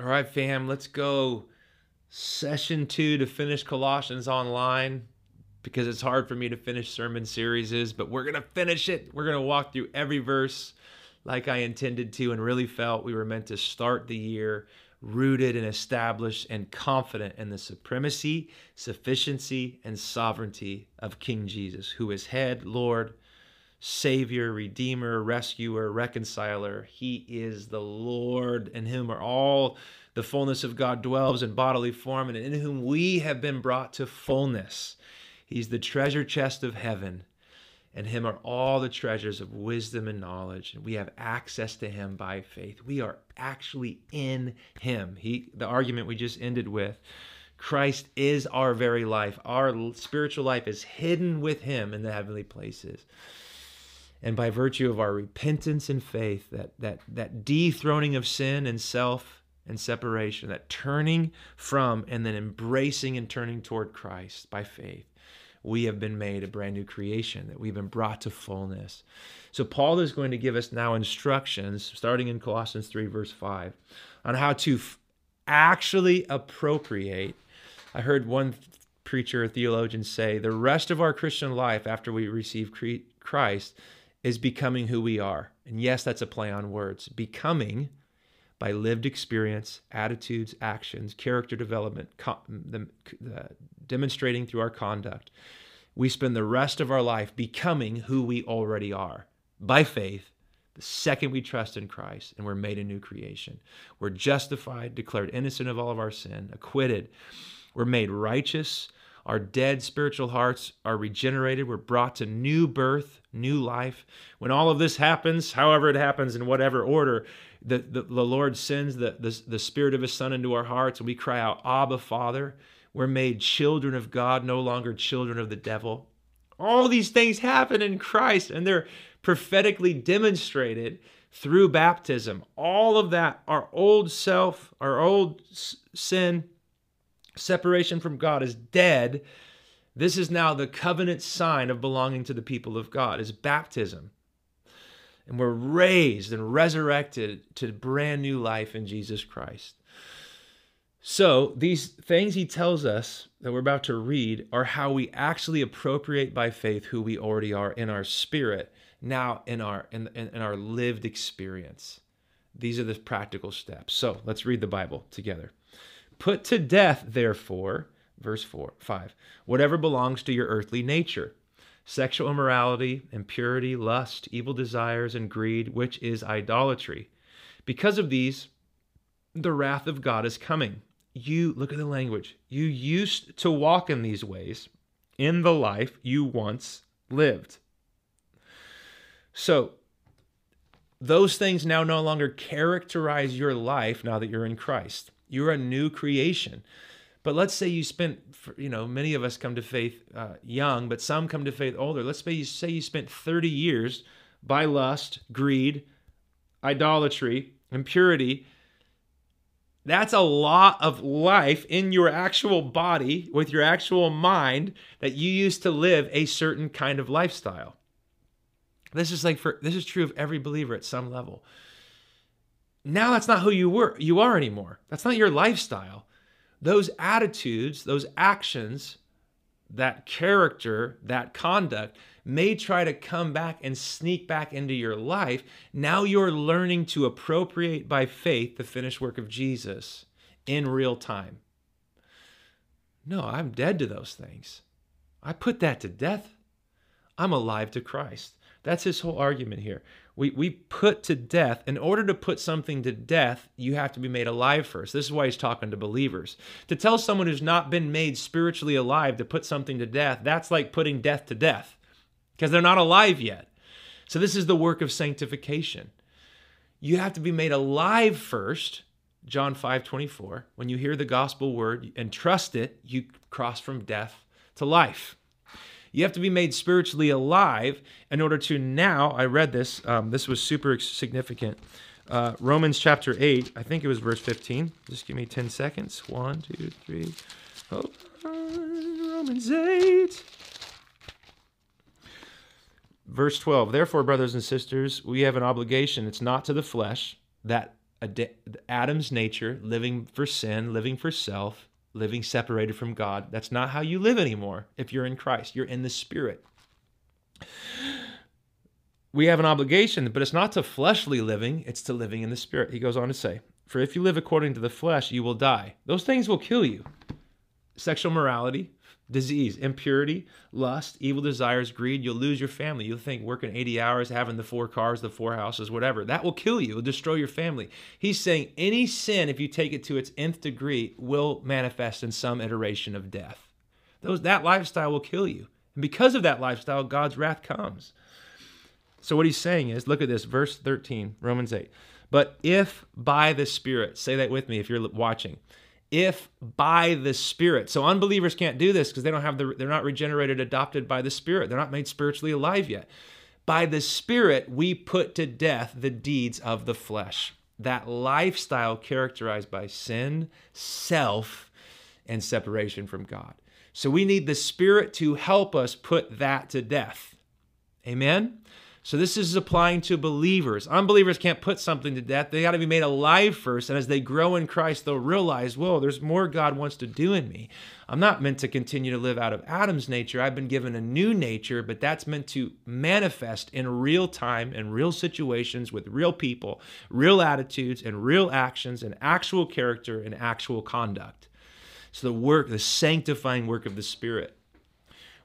All right, fam, let's go. Session two to finish Colossians online because it's hard for me to finish sermon series, but we're going to finish it. We're going to walk through every verse like I intended to and really felt we were meant to start the year rooted and established and confident in the supremacy, sufficiency, and sovereignty of King Jesus, who is head, Lord, Savior, Redeemer, Rescuer, Reconciler. He is the Lord, in whom are all the fullness of God dwells in bodily form, and in whom we have been brought to fullness. He's the treasure chest of heaven. and him are all the treasures of wisdom and knowledge and we have access to him by faith we are actually in him he the argument we just ended with christ is our very life our spiritual life is hidden with him in the heavenly places and by virtue of our repentance and faith that that that dethroning of sin and self and separation that turning from and then embracing and turning toward Christ by faith we have been made a brand new creation that we've been brought to fullness. So Paul is going to give us now instructions starting in Colossians 3 verse 5 on how to f- actually appropriate. I heard one preacher theologian say the rest of our Christian life after we receive Christ is becoming who we are. And yes, that's a play on words. Becoming by lived experience, attitudes, actions, character development, co- the, the, demonstrating through our conduct. We spend the rest of our life becoming who we already are by faith the second we trust in Christ and we're made a new creation. We're justified, declared innocent of all of our sin, acquitted. We're made righteous our dead spiritual hearts are regenerated. We're brought to new birth, new life. When all of this happens, however it happens, in whatever order, the, the, the Lord sends the, the, the Spirit of His Son into our hearts, and we cry out, Abba, Father. We're made children of God, no longer children of the devil. All these things happen in Christ, and they're prophetically demonstrated through baptism. All of that, our old self, our old sin, separation from God is dead, this is now the covenant sign of belonging to the people of God, is baptism. And we're raised and resurrected to brand new life in Jesus Christ. So, these things he tells us that we're about to read are how we actually appropriate by faith who we already are in our spirit, now in our in, in, our lived experience. These are the practical steps. So, let's read the Bible together. Put to death, therefore, verse 4, 5, whatever belongs to your earthly nature sexual immorality, impurity, lust, evil desires, and greed, which is idolatry. Because of these, the wrath of God is coming. You, look at the language, you used to walk in these ways in the life you once lived. So, those things now no longer characterize your life now that you're in Christ. You're a new creation. But let's say you spent, you know, many of us come to faith uh, young, but some come to faith older. Let's say you say you spent 30 years by lust, greed, idolatry, impurity. That's a lot of life in your actual body with your actual mind that you used to live a certain kind of lifestyle. This is like for this is true of every believer at some level now that's not who you were you are anymore. That's not your lifestyle. Those attitudes those actions that character that conduct may try to come back and sneak back into your life. Now you're learning to appropriate by faith the finished work of Jesus in real time. No i'm dead to those things. I put that to death. I'm alive to Christ that's his whole argument here we, we put to death, in order to put something to death, you have to be made alive first. This is why he's talking to believers. To tell someone who's not been made spiritually alive to put something to death, that's like putting death to death because they're not alive yet. So, this is the work of sanctification. You have to be made alive first. John 5 24. When you hear the gospel word and trust it, you cross from death to life. You have to be made spiritually alive in order to now. I read this. Um, this was super significant. Uh, Romans chapter 8, I think it was verse 15. Just give me 10 seconds. One, two, three. On. Romans 8. Verse 12. Therefore, brothers and sisters, we have an obligation. It's not to the flesh, that Adam's nature, living for sin, living for self, living separated from God. That's not how you live anymore if you're in Christ. You're in the Spirit. We have an obligation, but it's not to fleshly living, it's to living in the Spirit. He goes on to say, For if you live according to the flesh, you will die. Those things will kill you sexual morality, disease, impurity, lust, evil desires, greed. You'll lose your family. You'll think working 80 hours, having the four cars, the four houses, whatever. That will kill you. It'll destroy your family. He's saying any sin, if you take it to its nth degree, will manifest in some iteration of death. Those, that lifestyle will kill you. And because of that lifestyle, God's wrath comes. So what he's saying is, look at this, verse 13, Romans 8. But if by the Spirit, say that with me if you're watching if by the spirit. So unbelievers can't do this because they don't have the they're not regenerated adopted by the spirit. They're not made spiritually alive yet. By the spirit we put to death the deeds of the flesh. That lifestyle characterized by sin self and separation from god. So we need the spirit to help us put that to death. Amen so this is applying to believers. Unbelievers can't put something to death. They got to be made alive first. And as they grow in Christ, they'll realize, whoa, there's more God wants to do in me. I'm not meant to continue to live out of Adam's nature. I've been given a new nature, but that's meant to manifest in real time in real situations with real people, real attitudes and real actions and actual character and actual conduct. So the work, the sanctifying work of the Spirit,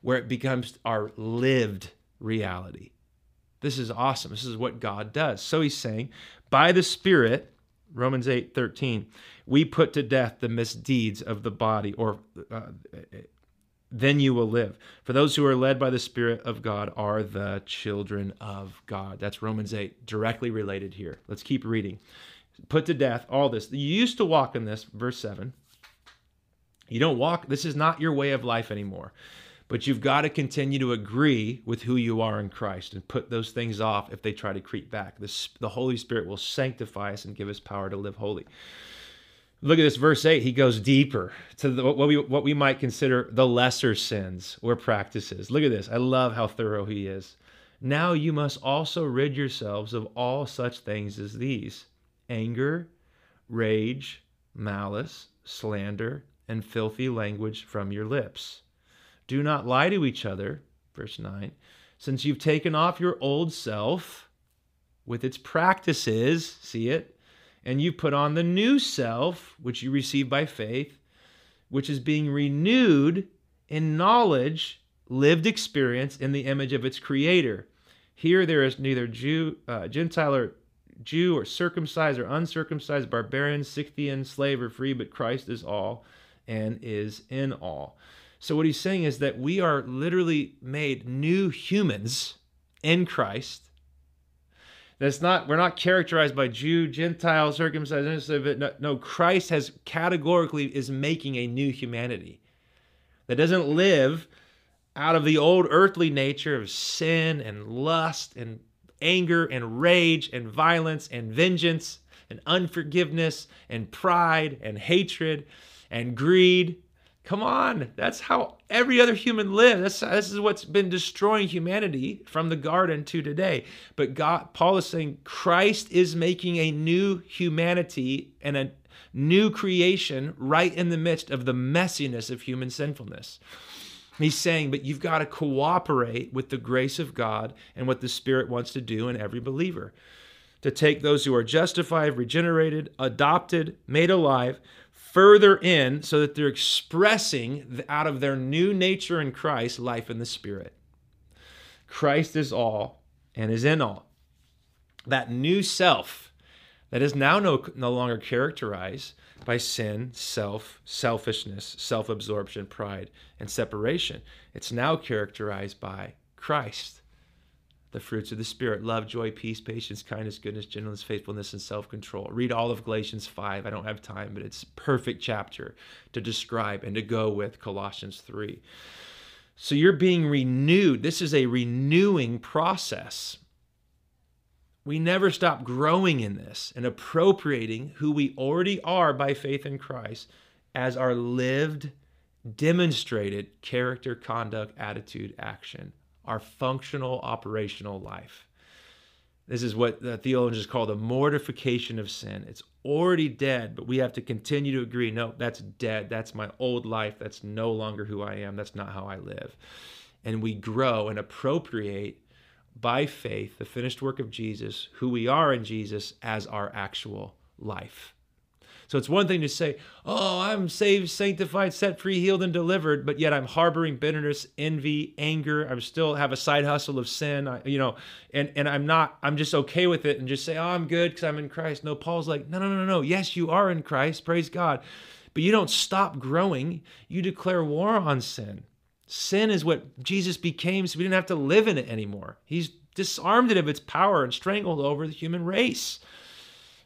where it becomes our lived reality. This is awesome. This is what God does. So he's saying, by the Spirit, Romans 8 13, we put to death the misdeeds of the body, or uh, then you will live. For those who are led by the Spirit of God are the children of God. That's Romans 8, directly related here. Let's keep reading. Put to death all this. You used to walk in this, verse 7. You don't walk, this is not your way of life anymore. But you've got to continue to agree with who you are in Christ and put those things off if they try to creep back. The, Holy Spirit will sanctify us and give us power to live holy. Look at this verse 8. He goes deeper to the, what, we, what we might consider the lesser sins or practices. Look at this. I love how thorough he is. Now you must also rid yourselves of all such things as these anger, rage, malice, slander, and filthy language from your lips. Do not lie to each other, verse 9, since you've taken off your old self with its practices, see it, and you put on the new self, which you receive by faith, which is being renewed in knowledge, lived experience in the image of its creator. Here there is neither Jew, uh, Gentile or Jew or circumcised or uncircumcised, barbarian, Scythian, slave or free, but Christ is all and is in all. So, what he's saying is that we are literally made new humans in Christ. That's not, we're not characterized by Jew, Gentile, circumcised, no, no, Christ has categorically is making a new humanity that doesn't live out of the old earthly nature of sin and lust and anger and rage and violence and vengeance and unforgiveness and pride and hatred and greed Come on, that's how every other human lives. This is what's been destroying humanity from the garden to today. But God, Paul is saying Christ is making a new humanity and a new creation right in the midst of the messiness of human sinfulness. He's saying, but you've got to cooperate with the grace of God and what the Spirit wants to do in every believer. To take those who are justified, regenerated, adopted, made alive, further in so that they're expressing out of their new nature in Christ life in the Spirit. Christ is all and is in all. That new self that is now no, no longer characterized by sin, self, selfishness, self absorption, pride, and separation. It's now characterized by Christ the fruits of the Spirit love, joy, peace, patience, kindness, goodness, gentleness, faithfulness, and self control. Read all of Galatians 5. I don't have time, but it's perfect chapter to describe and to go with Colossians 3. So you're being renewed. This is a renewing process. We never stop growing in this and appropriating who we already are by faith in Christ as our lived, demonstrated character, conduct, attitude, action our functional operational life. This is what the theologians call the mortification of sin. It's already dead, but we have to continue to agree no, that's dead. That's my old life. That's no longer who I am. That's not how I live. And we grow and appropriate by faith the finished work of Jesus, who we are in Jesus, as our actual life. So it's one thing to say, oh, I'm saved, sanctified, set free, healed, and delivered, but yet I'm harboring bitterness, envy, anger. I'm still have a side hustle of sin, I, you know, and, and I'm not, I'm just okay with it and just say, oh, I'm good because I'm in Christ. No, Paul's like, no, no, no, no. Yes, you are in Christ. Praise God. But you don't stop growing. You declare war on sin. Sin is what Jesus became, so we didn't have to live in it anymore. He's disarmed it of its power and strangled over the human race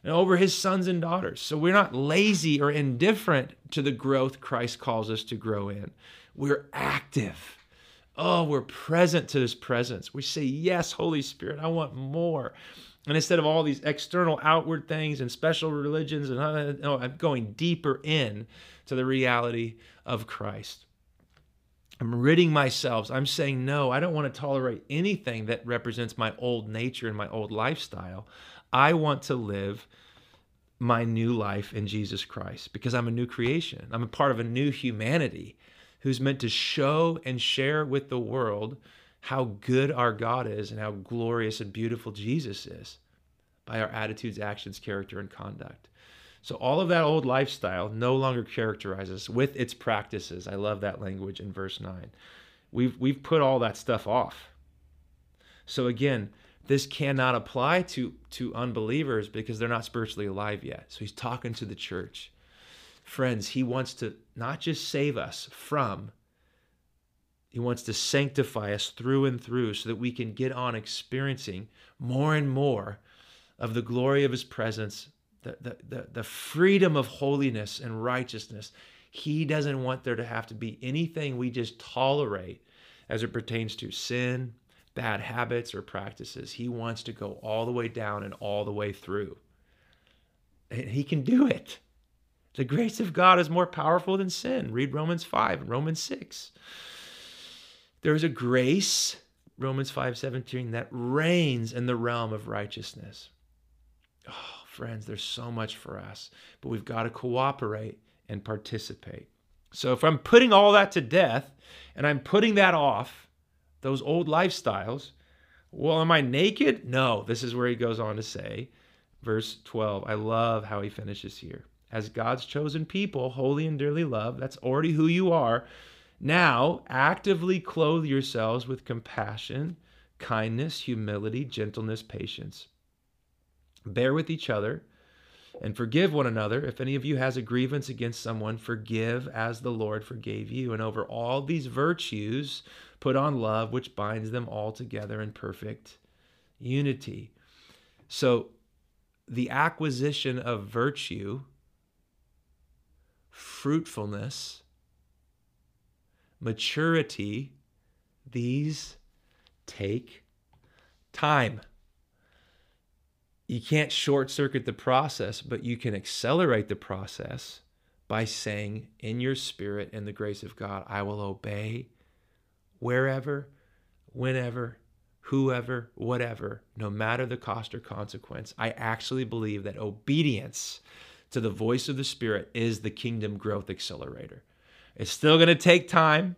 and over his sons and daughters. So we're not lazy or indifferent to the growth Christ calls us to grow in. We're active. Oh, we're present to his presence. We say, Yes, Holy Spirit, I want more. And instead of all these external, outward things and special religions, and uh, no, I'm going deeper in to the reality of Christ. I'm ridding myself. I'm saying, no, I don't want to tolerate anything that represents my old nature and my old lifestyle. I want to live my new life in Jesus Christ because I'm a new creation. I'm a part of a new humanity who's meant to show and share with the world how good our God is and how glorious and beautiful Jesus is by our attitudes, actions, character, and conduct. So all of that old lifestyle no longer characterizes with its practices. I love that language in verse 9. We've we've put all that stuff off. So again, this cannot apply to to unbelievers because they're not spiritually alive yet. So he's talking to the church. Friends, he wants to not just save us from he wants to sanctify us through and through so that we can get on experiencing more and more of the glory of his presence, the, the, the, the freedom of holiness and righteousness. He doesn't want there to have to be anything we just tolerate as it pertains to sin bad habits or practices. He wants to go all the way down and all the way through. And he can do it. The grace of God is more powerful than sin. Read Romans 5 and Romans 6. There's a grace, Romans 5 17, that reigns in the realm of righteousness. Oh, friends, there's so much for us, but we've got to cooperate and participate. So if I'm putting all that to death and I'm putting that off, those old lifestyles. Well, am I naked? No. This is where he goes on to say, verse 12. I love how he finishes here. As God's chosen people, holy and dearly loved, that's already who you are. Now, actively clothe yourselves with compassion, kindness, humility, gentleness, patience. Bear with each other and forgive one another. If any of you has a grievance against someone, forgive as the Lord forgave you. And over all these virtues, put on love, which binds them all together in perfect unity. So, the acquisition of virtue, fruitfulness, maturity, these take time you can't short circuit the process, but you can accelerate the process by saying in your spirit and the grace of God, I will obey wherever, whenever, whoever, whatever, no matter the cost or consequence. I actually believe that obedience to the voice of the Spirit is the kingdom growth accelerator. It's still going to take time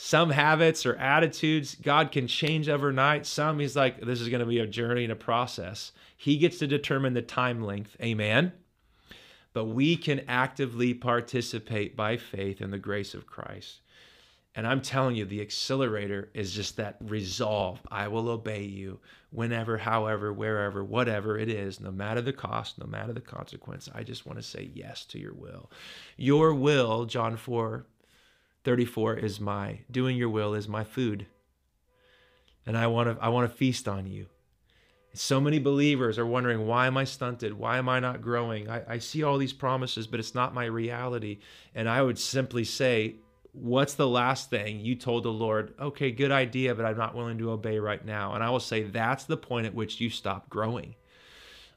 some habits or attitudes God can change overnight. Some He's like, this is going to be a journey and a process. He gets to determine the time length. Amen. But we can actively participate by faith in the grace of Christ. And I'm telling you, the accelerator is just that resolve. I will obey you whenever, however, wherever, whatever it is, no matter the cost, no matter the consequence. I just want to say yes to your will. Your will, John 4 34 is my doing your will is my food. And I want to I want to feast on you. So many believers are wondering, why am I stunted? Why am I not growing? I, I see all these promises, but it's not my reality. And I would simply say, what's the last thing you told the Lord? Okay, good idea, but I'm not willing to obey right now. And I will say that's the point at which you stop growing.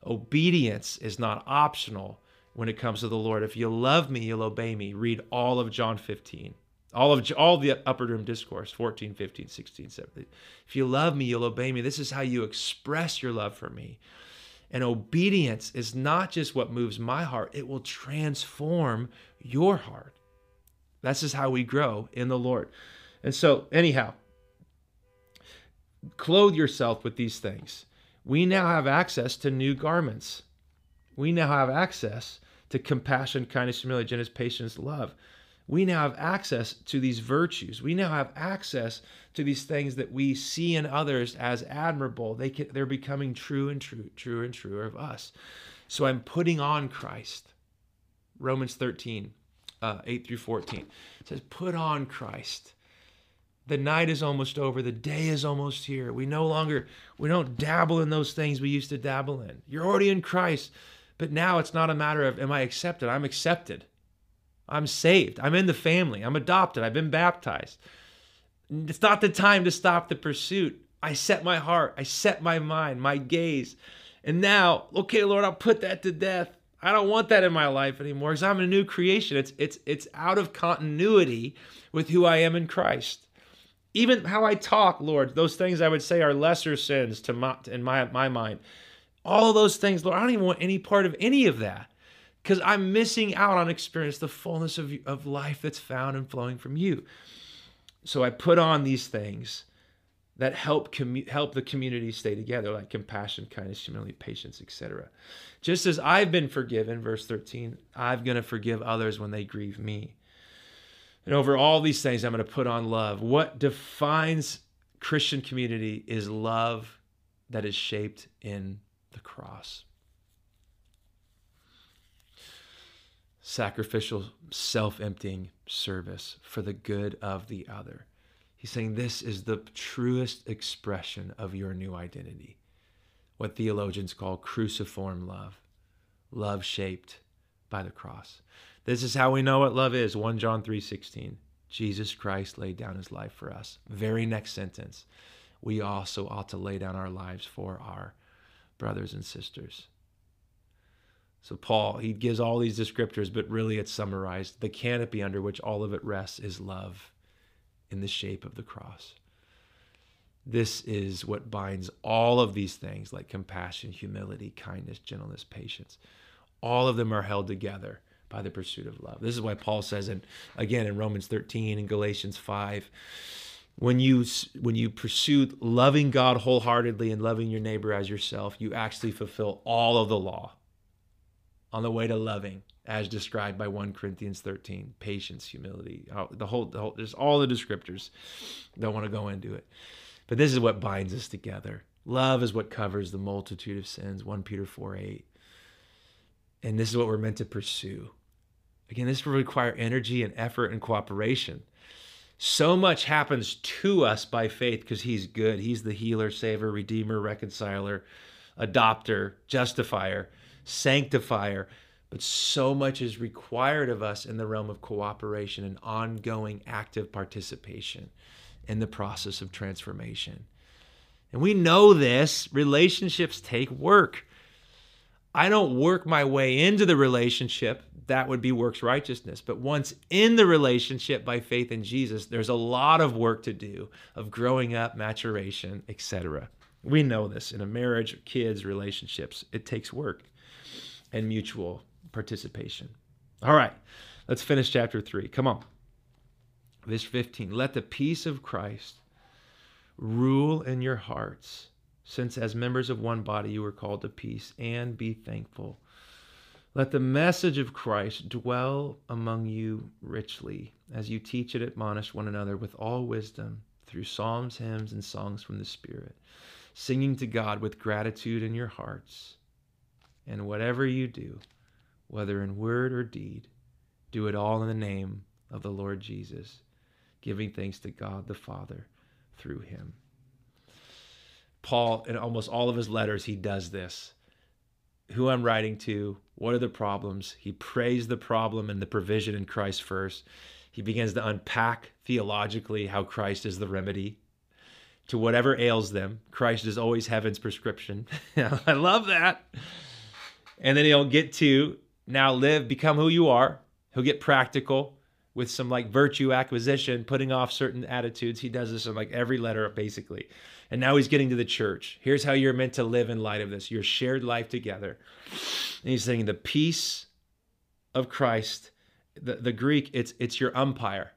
Obedience is not optional when it comes to the Lord. If you love me, you'll obey me. Read all of John 15. All of all the upper room discourse, 14, 15, 16, 17. If you love me, you'll obey me. This is how you express your love for me. And obedience is not just what moves my heart, it will transform your heart. This is how we grow in the Lord. And so, anyhow, clothe yourself with these things. We now have access to new garments. We now have access to compassion, kindness, humility, gentleness, patience, love. We now have access to these virtues. We now have access to these things that we see in others as admirable. They can, they're becoming true and true, truer and truer of us. So I'm putting on Christ. Romans 13, uh, 8 through 14 it says, Put on Christ. The night is almost over. The day is almost here. We no longer, we don't dabble in those things we used to dabble in. You're already in Christ. But now it's not a matter of, am I accepted? I'm accepted. I'm saved. I'm in the family. I'm adopted. I've been baptized. It's not the time to stop the pursuit. I set my heart, I set my mind, my gaze. And now, okay, Lord, I'll put that to death. I don't want that in my life anymore because I'm a new creation. It's it's it's out of continuity with who I am in Christ. Even how I talk, Lord, those things I would say are lesser sins to my in my my mind. All those things, Lord, I don't even want any part of any of that because I'm missing out on experience the fullness of, of life that's found and flowing from you. So I put on these things that help commu- help the community stay together, like compassion, kindness, humility, patience, etc. Just as I've been forgiven, verse 13, I'm going to forgive others when they grieve me. And over all these things, I'm going to put on love. What defines Christian community is love that is shaped in the cross. Sacrificial, self emptying service for the good of the other. He's saying this is the truest expression of your new identity, what theologians call cruciform love, love shaped by the cross. This is how we know what love is. 1 John 3:16. Jesus Christ laid down his life for us. Very next sentence. We also ought to lay down our lives for our brothers and sisters. So, Paul, he gives all these descriptors, but really it's summarized. The canopy under which all of it rests is love in the shape of the cross. This is what binds all of these things like compassion, humility, kindness, gentleness, patience. All of them are held together by the pursuit of love. This is why Paul says, and again in Romans 13 and Galatians 5, when you when you pursue loving God wholeheartedly and loving your neighbor as yourself, you actually fulfill all of the law on the way to loving as described by 1 Corinthians 13 patience humility the whole, the whole there's all the descriptors don't want to go into it. But this is what binds us together. Love is what covers the multitude of sins 1 Peter 4 8 and this is what we're meant to pursue. Again this will require energy and effort and cooperation. So much happens to us by faith because he's good. He's the healer savior redeemer reconciler adopter justifier sanctifier, but so much is required of us in the realm of cooperation and ongoing active participation in the process of transformation. And we know this relationships take work. I don't work my way into the relationship. That would be works righteousness. But once in the relationship by faith in Jesus, there's a lot of work to do of growing up, maturation, etc. We know this in a marriage, kids, relationships. It takes work and mutual participation. All right, let's finish chapter 3. Come on. Verse 15 Let the peace of Christ rule in your hearts, since as members of one body you were called to peace, and be thankful. Let the message of Christ dwell among you richly, as you teach and admonish one another with all wisdom through psalms, hymns, and songs from the Spirit, singing to God with gratitude in your hearts and whatever you do, whether in word or deed, do it all in the name of the Lord Jesus, giving thanks to God the Father through him. Paul, in almost all of his letters, he does this. Who I'm writing to, what are the problems? He prays the problem and the provision in Christ first. He begins to unpack theologically how Christ is the remedy to whatever ails them. Christ is always heaven's prescription. I love that. And then he'll get to now live, become who you are. He'll get practical. with some like virtue acquisition, putting off certain attitudes. He does this in like every letter, basically. And now he's getting to the church. Here's how you're meant to live in light of this your shared life together. And he's saying the peace of Christ, the, the Greek, it's it's your umpire.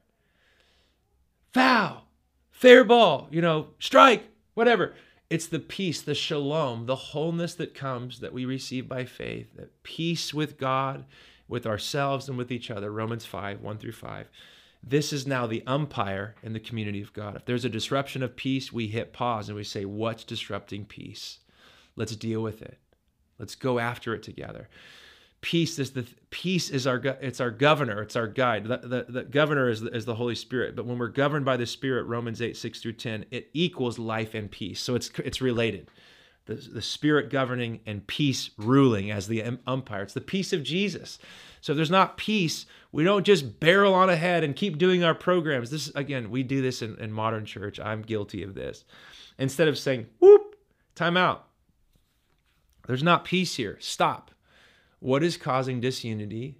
Foul, fair ball, you know, strike, whatever. It's the peace, the shalom, the wholeness that comes that we receive by faith, that peace with God, with ourselves, and with each other. Romans 5, 1 through 5. This is now the umpire in the community of God. If there's a disruption of peace, we hit pause and we say, What's disrupting peace? Let's deal with it. Let's go after it together peace is the peace is our it's our governor it's our guide. The, the, the governor is the, is the holy spirit. But when we're governed by the spirit romans 8 6 through 10 it equals life and peace. So it's it's related. The, the spirit governing and peace ruling as the umpire. It's the peace of jesus. So if there's not peace we don't just barrel on ahead and keep doing our programs. This again we do this in, in modern church. I'm guilty of this. Instead of saying whoop time out. There's not peace here. Stop what is causing disunity?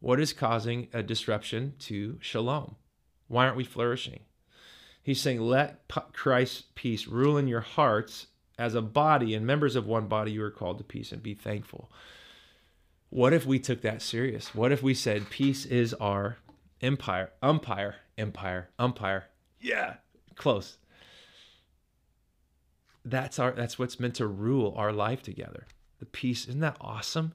What is causing a disruption to shalom? Why aren't we flourishing? He's saying, let Christ's peace rule in your hearts as a body and members of one body you are called to peace and be thankful. What if we took that serious? What if we said peace is our empire, umpire, empire, umpire? Yeah, close. That's our that's what's meant to rule our life together. The peace, isn't that awesome?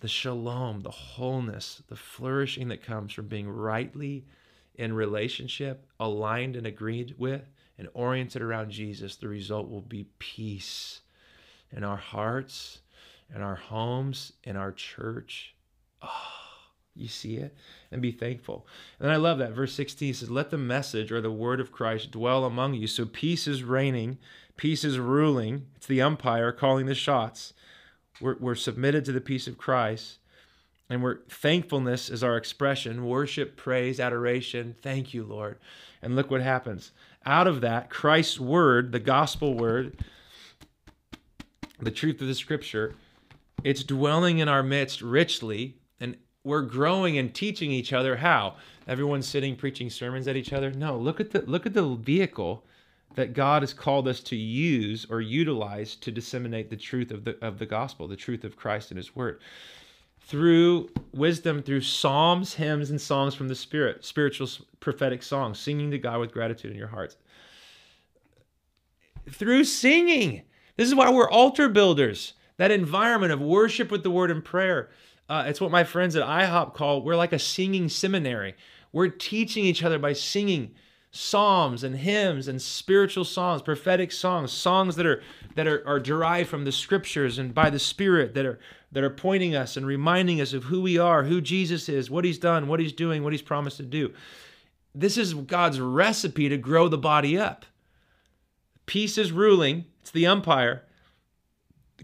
the shalom, the wholeness, the flourishing that comes from being rightly in relationship, aligned and agreed with, and oriented around Jesus, the result will be peace in our hearts, in our homes, in our church. Oh, you see it? And be thankful. And I love that. Verse 16 says, Let the message or the word of Christ dwell among you. So peace is reigning, peace is ruling. It's the umpire calling the shots. We're, we're submitted to the peace of Christ. And we're thankfulness is our expression worship, praise, adoration. Thank you, Lord. And look what happens. Out of that, Christ's word, the gospel word, the truth of the scripture, it's dwelling in our midst richly. And we're growing and teaching each other how. Everyone's sitting preaching sermons at each other. No, look at the look at the vehicle that God has called us to use or utilize to disseminate the truth of the of the gospel, the truth of Christ and his word. Through wisdom, through psalms, hymns, and songs from the Spirit, spiritual prophetic songs, singing to God with gratitude in your hearts. Through singing. This is why we're altar builders. That environment of worship with the word and prayer. Uh, it's what my friends at IHOP call we're like a singing seminary. We're teaching each other by singing psalms and hymns and spiritual songs prophetic songs songs that are that are, are derived from the scriptures and by the spirit that are that are pointing us and reminding us of who we are who jesus is what he's done what he's doing what he's promised to do. This is god's recipe to grow the body up. Peace is ruling. It's the umpire.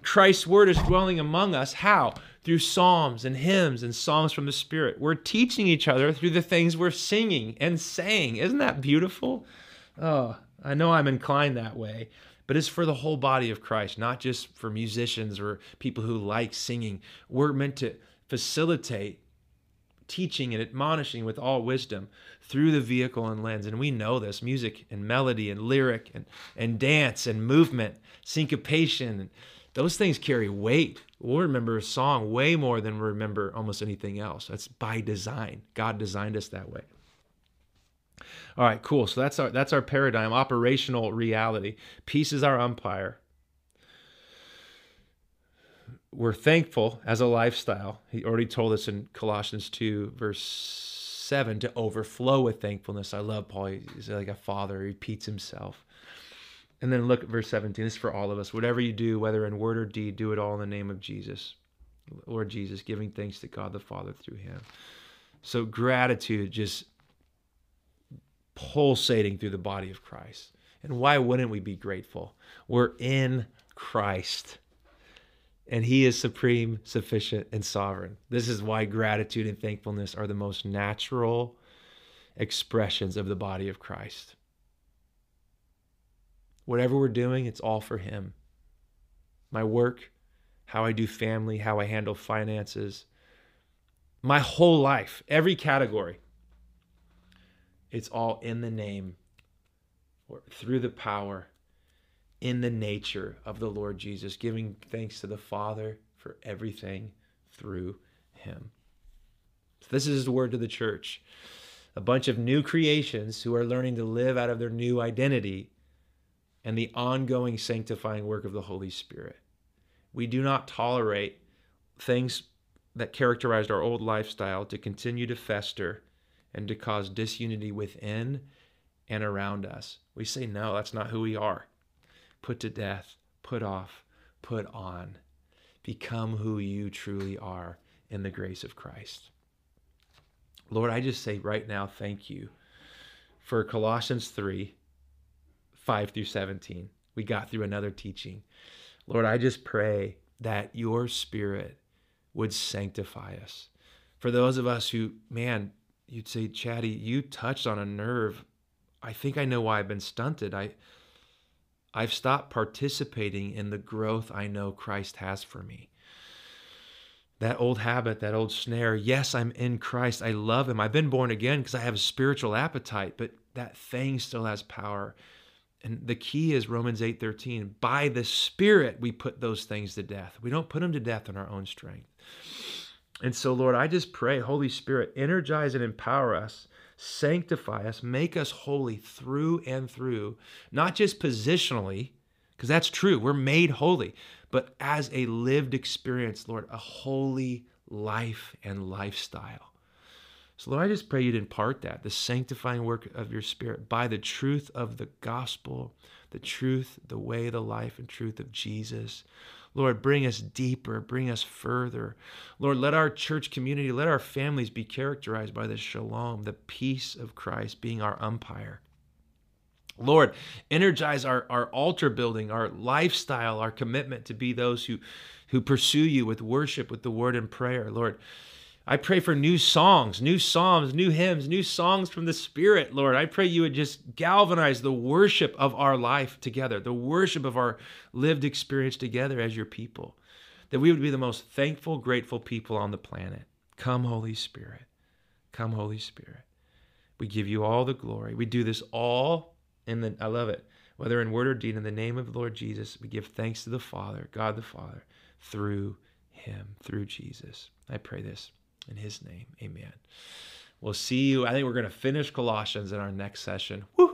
Christ's word is dwelling among us. How through psalms and hymns and songs from the Spirit. We're teaching each other through the things we're singing and saying. Isn't that beautiful? Oh, I know I'm inclined that way, but it's for the whole body of Christ, not just for musicians or people who like singing. We're meant to facilitate teaching and admonishing with all wisdom through the vehicle and lens. And we know this music and melody and lyric and, and dance and movement, syncopation those things carry weight. We'll remember a song way more than we remember almost anything else. That's by design. God designed us that way. All right, cool. So that's our that's our paradigm, operational reality. Peace is our umpire. We're thankful as a lifestyle. He already told us in Colossians 2, verse 7, to overflow with thankfulness. I love Paul. He's like a father, he repeats himself. And then look at verse 17. This is for all of us. Whatever you do, whether in word or deed, do it all in the name of Jesus. Lord Jesus, giving thanks to God the Father through him. So gratitude just pulsating through the body of Christ. And why wouldn't we be grateful? We're in Christ. And he is supreme, sufficient, and sovereign. This is why gratitude and thankfulness are the most natural expressions of the body of Christ. Whatever we're doing, it's all for Him. My work, how I do family, how I handle finances, my whole life, every category, It's all in the name, or through the power, in the nature of the Lord Jesus, giving thanks to the Father for everything through him. So this is the word to the church. A bunch of new creations who are learning to live out of their new identity and the ongoing sanctifying work of the Holy Spirit. We do not tolerate things that characterized our old lifestyle to continue to fester and to cause disunity within and around us. We say, no, that's not who we are. Put to death, put off, put on. Become who you truly are in the grace of Christ. Lord, I just say right now, thank you for Colossians 3 5 through 17. We got through another teaching. Lord, I just pray that your spirit would sanctify us. For those of us who, man, you'd say, Chatty, you touched on a nerve. I think I know why I've been stunted. I I've stopped participating in the growth I know Christ has for me. That old habit, that old snare. Yes, I'm in Christ. I love him. I've been born again because I have a spiritual appetite, but that thing still has power. And the key is Romans 8:13. By the Spirit we put those things to death. We don't put them to death in our own strength. And so, Lord, I just pray, Holy Spirit, energize and empower us, sanctify us, make us holy through and through, not just positionally, because that's true. We're made holy, but as a lived experience, Lord, a holy life and lifestyle. So, Lord, I just pray you'd impart that, the sanctifying work of your Spirit by the truth of the gospel, the truth, the way, the life, and truth of Jesus. Lord, bring us deeper, bring us further. Lord, let our church community, let our families be characterized by the shalom, the peace of Christ being our umpire. Lord, energize our, our altar building, our lifestyle, our commitment to be those who, who pursue you with worship, with the word and prayer. Lord, I pray for new songs, new psalms, new hymns, new songs from the Spirit, Lord. I pray you would just galvanize the worship of our life together, the worship of our lived experience together as your people, that we would be the most thankful, grateful people on the planet. Come, Holy Spirit. Come, Holy Spirit. We give you all the glory. We do this all in the, I love it, whether in word or deed, in the name of the Lord Jesus, we give thanks to the Father, God the Father, through him, through Jesus. I pray this. In his name, amen. We'll see you. I think we're going to finish Colossians in our next session. Woo!